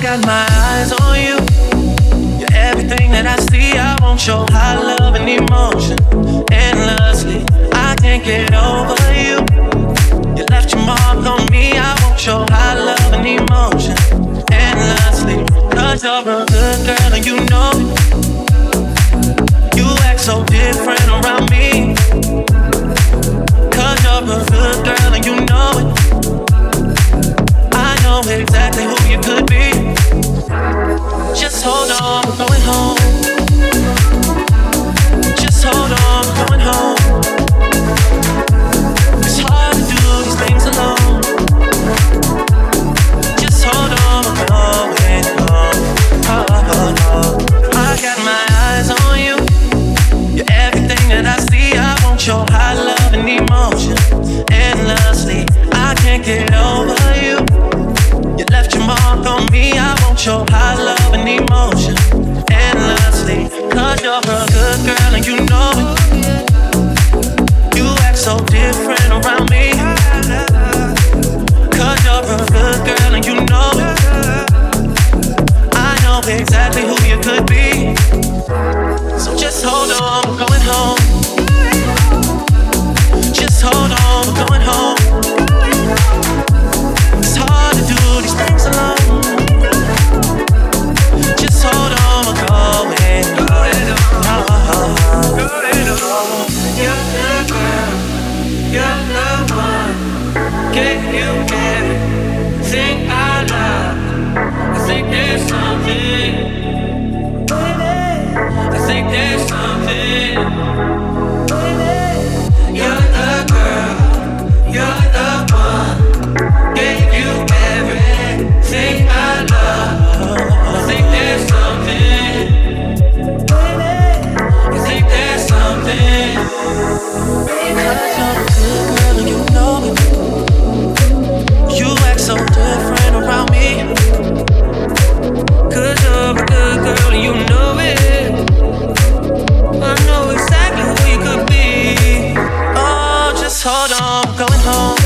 got my eyes on you. You're everything that I see. I want your high love and emotion endlessly. I can't get over you. You left your mark on me. I want your high love and emotion endlessly. Cause you're a good girl and you know it. That I see. I want your high love and emotion endlessly. I can't get over you. You left your mark on me. I want your high love and emotion You. I think there's something. I think there's something. hold on, I'm going home.